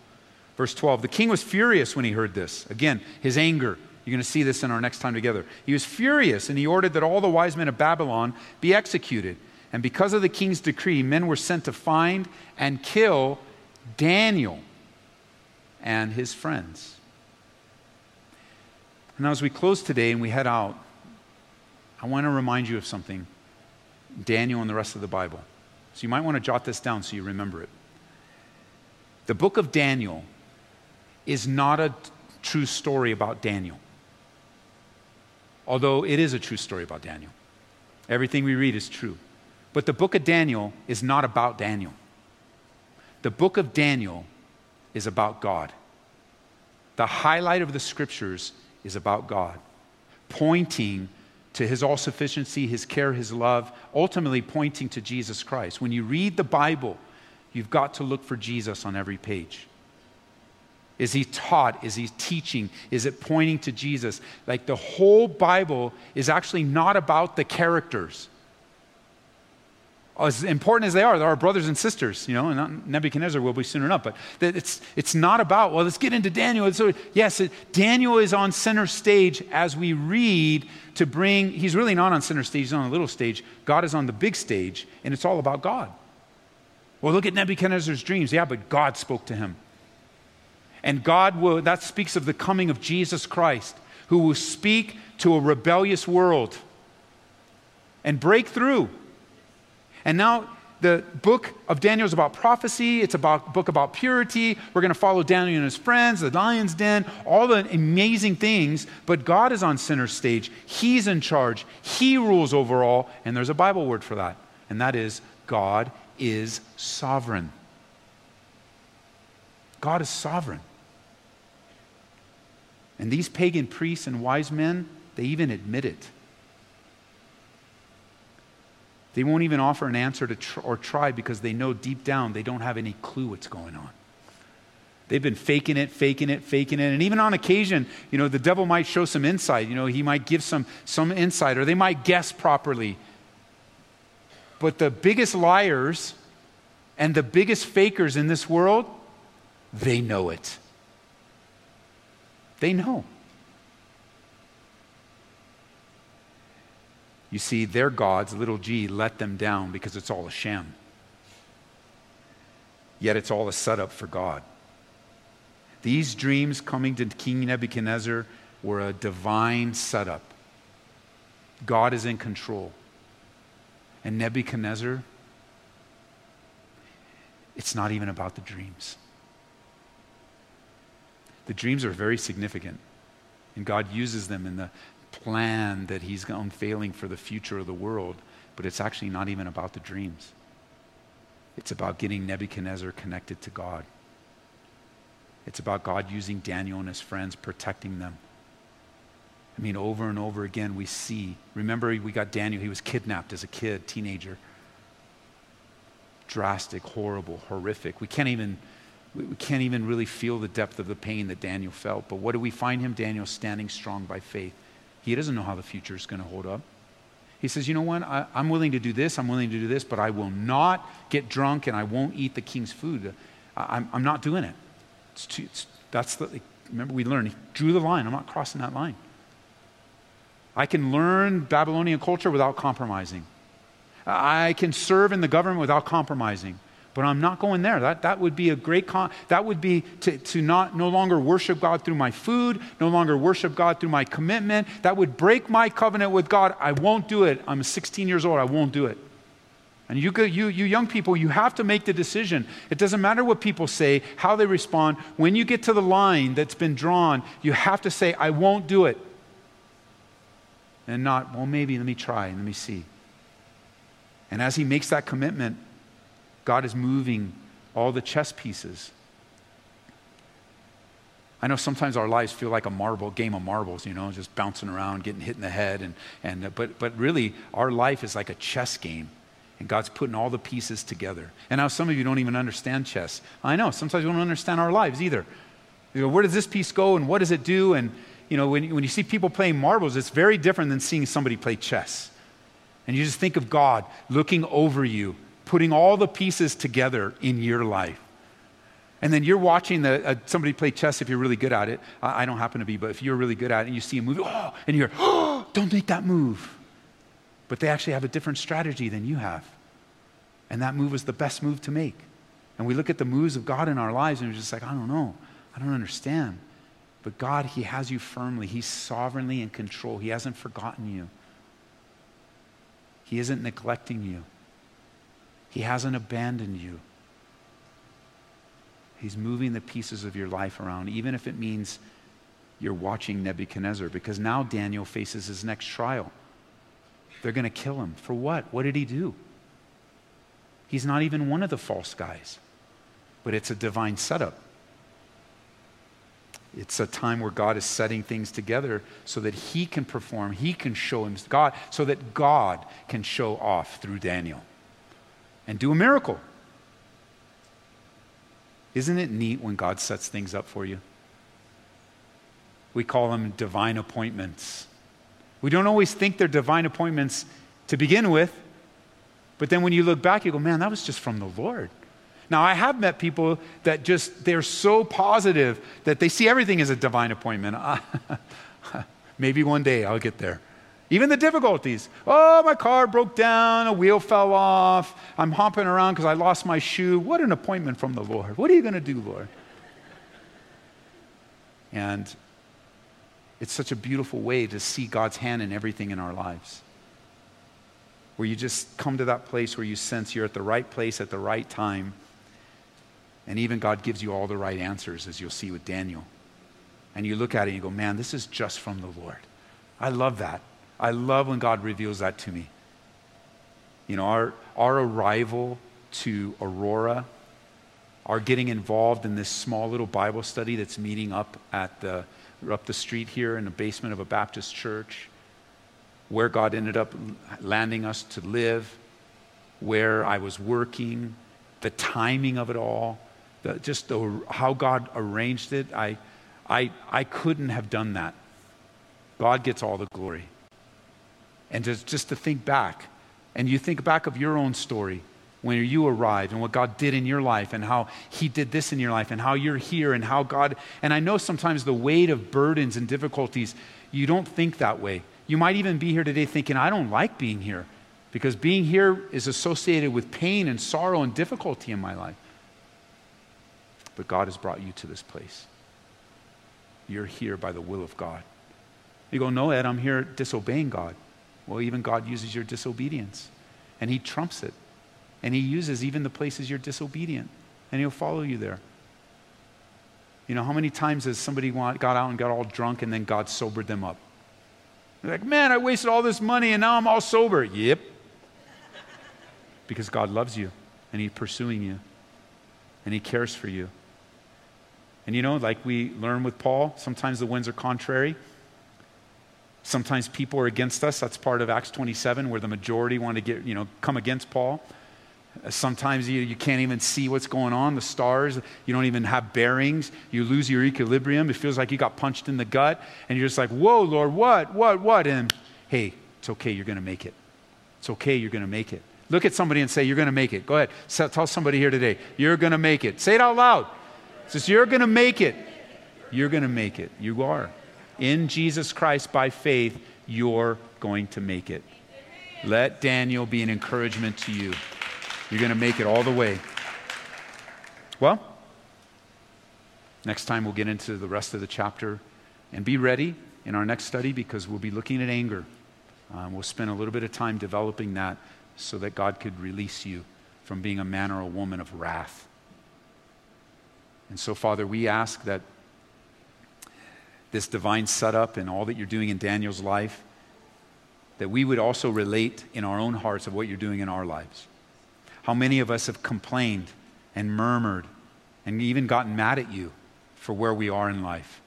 [SPEAKER 1] Verse 12 The king was furious when he heard this. Again, his anger. You're going to see this in our next time together. He was furious and he ordered that all the wise men of Babylon be executed. And because of the king's decree, men were sent to find and kill Daniel and his friends. And now, as we close today and we head out, I want to remind you of something Daniel and the rest of the Bible. So you might want to jot this down so you remember it. The book of Daniel is not a true story about Daniel, although it is a true story about Daniel. Everything we read is true. But the book of Daniel is not about Daniel. The book of Daniel is about God. The highlight of the scriptures is about God, pointing to his all sufficiency, his care, his love, ultimately pointing to Jesus Christ. When you read the Bible, you've got to look for Jesus on every page. Is he taught? Is he teaching? Is it pointing to Jesus? Like the whole Bible is actually not about the characters Oh, as important as they are, they're our brothers and sisters, you know, and Nebuchadnezzar will be soon enough. But it's, it's not about, well, let's get into Daniel. So, yes, it, Daniel is on center stage as we read to bring, he's really not on center stage, he's on a little stage. God is on the big stage, and it's all about God. Well, look at Nebuchadnezzar's dreams. Yeah, but God spoke to him. And God will, that speaks of the coming of Jesus Christ, who will speak to a rebellious world and break through and now the book of Daniel is about prophecy. It's a book about purity. We're going to follow Daniel and his friends, the lion's den, all the amazing things. But God is on center stage. He's in charge. He rules over all. And there's a Bible word for that. And that is God is sovereign. God is sovereign. And these pagan priests and wise men, they even admit it. They won't even offer an answer to tr- or try because they know deep down they don't have any clue what's going on. They've been faking it, faking it, faking it. And even on occasion, you know, the devil might show some insight. You know, he might give some, some insight or they might guess properly. But the biggest liars and the biggest fakers in this world, they know it. They know. You see, their gods, little g, let them down because it's all a sham. Yet it's all a setup for God. These dreams coming to King Nebuchadnezzar were a divine setup. God is in control. And Nebuchadnezzar, it's not even about the dreams. The dreams are very significant, and God uses them in the plan that he's unveiling for the future of the world, but it's actually not even about the dreams. It's about getting Nebuchadnezzar connected to God. It's about God using Daniel and his friends, protecting them. I mean, over and over again, we see. Remember, we got Daniel, he was kidnapped as a kid, teenager. Drastic, horrible, horrific. We can't even. We can't even really feel the depth of the pain that Daniel felt. But what do we find him? Daniel standing strong by faith. He doesn't know how the future is going to hold up. He says, You know what? I, am willing to do this, I'm willing to do this, but I will not get drunk and I won't eat the king's food. I, am I'm not doing it. It's too, it's, that's the, remember, we learned, he drew the line. I'm not crossing that line. I can learn Babylonian culture without compromising. I can serve in the government without compromising. But I'm not going there. That, that would be a great, con- that would be to, to not, no longer worship God through my food, no longer worship God through my commitment. That would break my covenant with God. I won't do it. I'm 16 years old. I won't do it. And you, you, you young people, you have to make the decision. It doesn't matter what people say, how they respond. When you get to the line that's been drawn, you have to say, I won't do it. And not, well, maybe, let me try, and let me see. And as he makes that commitment, God is moving all the chess pieces. I know sometimes our lives feel like a marble game of marbles, you know, just bouncing around, getting hit in the head, and, and uh, but but really our life is like a chess game, and God's putting all the pieces together. And now some of you don't even understand chess. I know sometimes we don't understand our lives either. You know, where does this piece go, and what does it do? And you know, when when you see people playing marbles, it's very different than seeing somebody play chess. And you just think of God looking over you putting all the pieces together in your life. And then you're watching the, uh, somebody play chess if you're really good at it. I, I, don't happen to be, but if you're really good at it and you see a move, oh, and you're, oh, don't make that move. But they actually have a different strategy than you have. And that move was the best move to make. And we look at the moves of God in our lives and we're just like, I don't know. I don't understand. But God, He has you firmly. He's sovereignly in control. He hasn't forgotten you, He isn't neglecting you, He hasn't abandoned you. He's moving the pieces of your life around, even if it means you're watching Nebuchadnezzar, because now Daniel faces his next trial. They're going to kill him. For what? What did he do? He's not even one of the false guys, but it's a divine setup. It's a time where God is setting things together so that He can perform, He can show Him God, so that God can show off through Daniel and do a miracle. Isn't it neat when God sets things up for you? We call them divine appointments. We don't always think they're divine appointments to begin with, but then when you look back, you go, man, that was just from the Lord. Now, I have met people that just, they're so positive that they see everything as a divine appointment. *laughs* Maybe one day I'll get there. Even the difficulties. Oh, my car broke down, a wheel fell off, I'm hopping around because I lost my shoe. What an appointment from the Lord. What are you going to do, Lord? And it's such a beautiful way to see God's hand in everything in our lives. Where you just come to that place where you sense you're at the right place at the right time and even God gives you all the right answers, as you'll see with Daniel. And you look at it and you go, man, this is just from the Lord. I love that. I love when God reveals that to me. You know, our, our arrival to Aurora, our getting involved in this small little Bible study that's meeting up at the up the street here in the basement of a Baptist church, where God ended up landing us to live, where I was working, the timing of it all, the, just the, how God arranged it, I, I, I couldn't have done that. God gets all the glory. And just, just to think back, and you think back of your own story when you arrived and what God did in your life and how He did this in your life and how you're here and how God, and I know sometimes the weight of burdens and difficulties, you don't think that way. You might even be here today thinking, I don't like being here because being here is associated with pain and sorrow and difficulty in my life but God has brought you to this place. You're here by the will of God. You go, No, Ed, I'm here disobeying God. Well, even God uses your disobedience, and He trumps it. And He uses even the places you're disobedient, and He'll follow you there. You know, how many times has somebody got out and got all drunk and then God sobered them up? They're like, man, I wasted all this money and now I'm all sober. Yep. because God loves you and He's pursuing you and He cares for you. And you know, like we learn with Paul, sometimes the winds are contrary. Sometimes people are against us. That's part of Acts 27, where the majority want to get, you know, come against Paul. Sometimes you, you can't even see what's going on, the stars. You don't even have bearings. You lose your equilibrium. It feels like you got punched in the gut. And you're just like, whoa, Lord, what, what, what? And hey, it's okay. You're going to make it. It's okay. You're going to make it. Look at somebody and say, You're going to make it. Go ahead. So, tell somebody here today, You're going to make it. Say it out loud says, You're going to make it. You're going to make it. You are. In Jesus Christ by faith, you're going to make it. Let Daniel be an encouragement to you. You're going to make it all the way. Well, next time we'll get into the rest of the chapter and be ready in our next study because we'll be looking at anger. Um, we'll spend a little bit of time developing that so that God could release you from being a man or a woman of wrath. And so, Father, we ask that this divine setup and all that you're doing in Daniel's life, that we would also relate in our own hearts of what you're doing in our lives. How many of us have complained and murmured and even gotten mad at you for where we are in life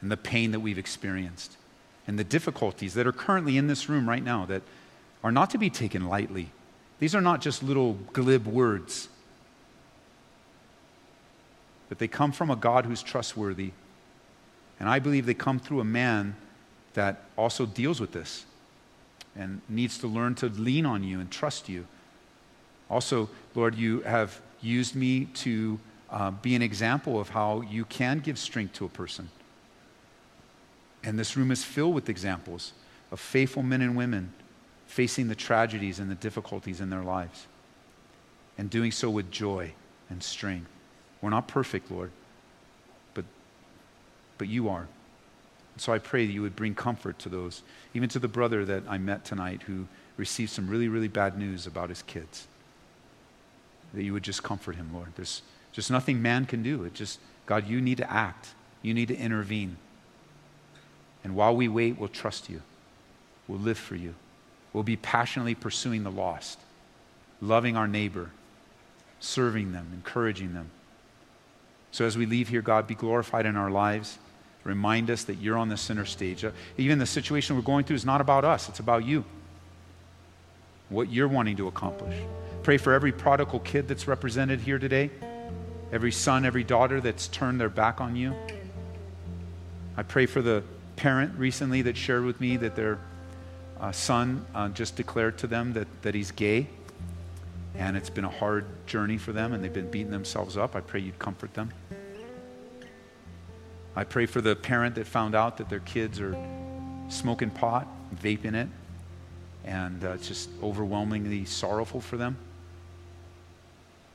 [SPEAKER 1] and the pain that we've experienced and the difficulties that are currently in this room right now that are not to be taken lightly. These are not just little glib words but they come from a God who's trustworthy. And I believe they come through a man that also deals with this and needs to learn to lean on you and trust you. Also, Lord, you have used me to uh, be an example of how you can give strength to a person. And this room is filled with examples of faithful men and women facing the tragedies and the difficulties in their lives and doing so with joy and strength. We're not perfect, Lord, but you are. So I pray that you would bring comfort to those, even to the brother that I met tonight who received some really, really bad news about his kids. That you would just comfort him, Lord. There's just nothing man can do. It just, God, you need to act. You need to intervene. And while we wait, we'll trust you. We'll live for you. We'll be passionately pursuing the lost, loving our neighbor, serving them, encouraging them. So as we leave here, God, be glorified in our lives. Remind us that you're on the center stage. Uh, even the situation we're going through is not about us, it's about you. What you're wanting to accomplish. Pray for every prodigal kid that's represented here today, every son, every daughter that's turned their back on you. I pray for the parent recently that shared with me that their uh, son uh, just declared to them that, that he's gay. And it's been a hard journey for them, and they've been beating themselves up. I pray you'd comfort them. I pray for the parent that found out that their kids are smoking pot, vaping it, and uh, it's just overwhelmingly sorrowful for them.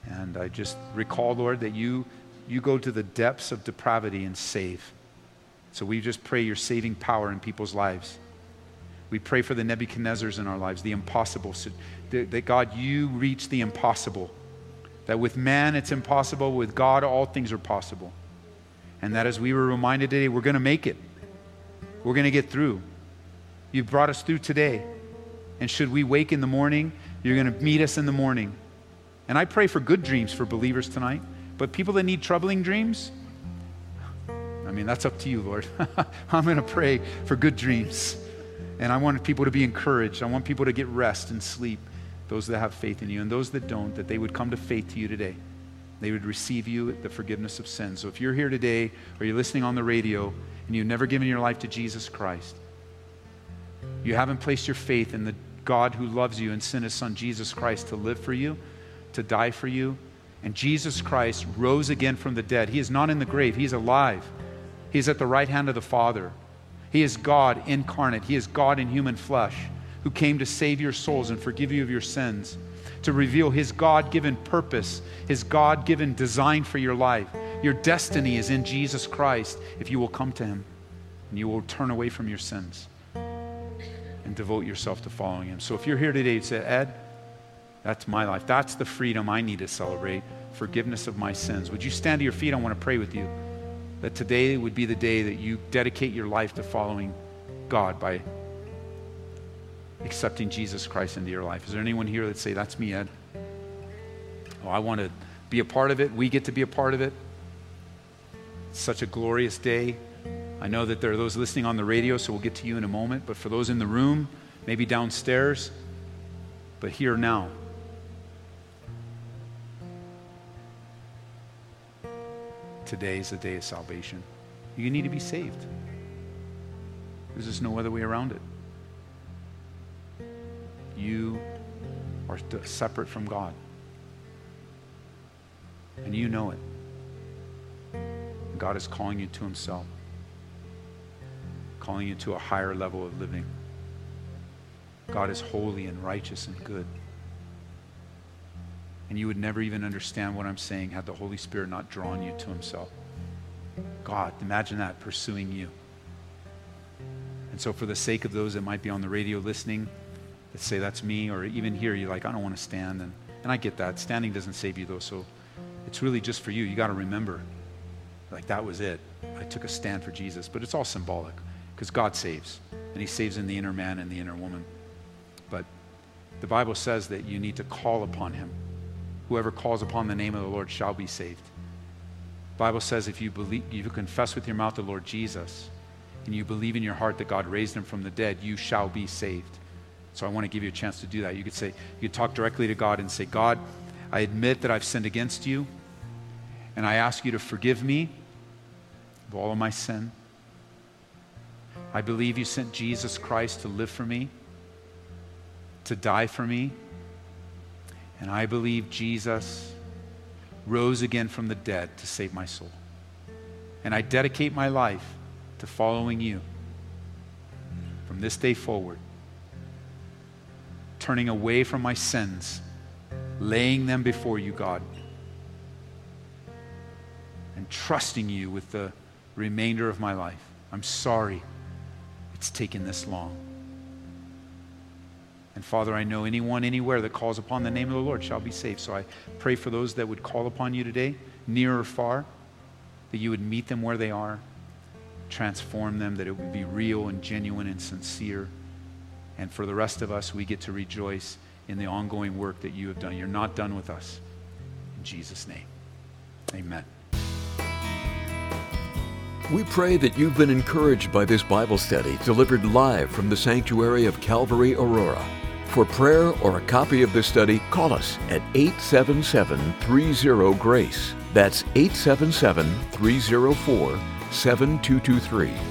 [SPEAKER 1] And I just recall, Lord, that you, you go to the depths of depravity and save. So we just pray your saving power in people's lives. We pray for the Nebuchadnezzars in our lives, the impossible. So that, that God, you reach the impossible. That with man it's impossible, with God all things are possible. And that as we were reminded today, we're going to make it. We're going to get through. You've brought us through today. And should we wake in the morning, you're going to meet us in the morning. And I pray for good dreams for believers tonight. But people that need troubling dreams, I mean, that's up to you, Lord. *laughs* I'm going to pray for good dreams. And I want people to be encouraged. I want people to get rest and sleep, those that have faith in you. And those that don't, that they would come to faith to you today they would receive you the forgiveness of sins. So if you're here today or you're listening on the radio and you've never given your life to Jesus Christ, you haven't placed your faith in the God who loves you and sent his son Jesus Christ to live for you, to die for you, and Jesus Christ rose again from the dead. He is not in the grave, He is alive. He is at the right hand of the Father. He is God incarnate, He is God in human flesh who came to save your souls and forgive you of your sins to reveal His God given purpose, His God given design for your life. Your destiny is in Jesus Christ if you will come to Him and you will turn away from your sins and devote yourself to following Him. So if you're here today and say, Ed, that's my life. That's the freedom I need to celebrate forgiveness of my sins. Would you stand to your feet? I want to pray with you that today would be the day that you dedicate your life to following God by accepting Jesus Christ into your life. Is there anyone here that say, That's me, Ed? Oh, I want to be a part of it. We get to be a part of it. It's such a glorious day. I know that there are those listening on the radio, so we'll get to you in a moment. But for those in the room, maybe downstairs, but here now. Today is the day of salvation. You need to be saved. There's just no other way around it you are separate from God. And you know it. God is calling you to Himself, calling you to a higher level of living. God is holy and righteous and good. And you would never even understand what I'm saying had the Holy Spirit not drawn you to Himself. God, imagine that pursuing you. And so, for the sake of those that might be on the radio listening, that say that's me, or even here, you're like, I don't want to stand. And, and I get that. Standing doesn't save you, though. So it's really just for you. You got to remember, like, that was it. I took a stand for Jesus. But it's all symbolic because God saves, and He saves in the inner man and the inner woman. But the Bible says that you need to call upon Him. Whoever calls upon the name of the Lord shall be saved. The Bible says if you believe, you confess with your mouth the Lord Jesus, and you believe in your heart that God raised him from the dead, you shall be saved. So I want to give you a chance to do that. You could say, you could talk directly to God and say, God, I admit that I've sinned against you, and I ask you to forgive me of all of my sin. I believe you sent Jesus Christ to live for me, to die for me, and I believe Jesus rose again from the dead to save my soul. And I dedicate my life to following you from this day forward turning away from my sins, laying them before you, God, and trusting you with the remainder of my life. I'm sorry it's taken this long. And Father, I know anyone anywhere that calls upon the name of the Lord shall be saved. So I pray for those that would call upon you today, near or far, that you would meet them where they are, transform them, that it would be real and genuine and sincere. And for the rest of us, we get to rejoice in the ongoing work that you have done. You're not done with us. In Jesus' name, amen.
[SPEAKER 2] We pray that you've been encouraged by this Bible study delivered live from the sanctuary of Calvary Aurora. For prayer or a copy of this study, call us at 877 30 GRACE. That's 877 304 7223.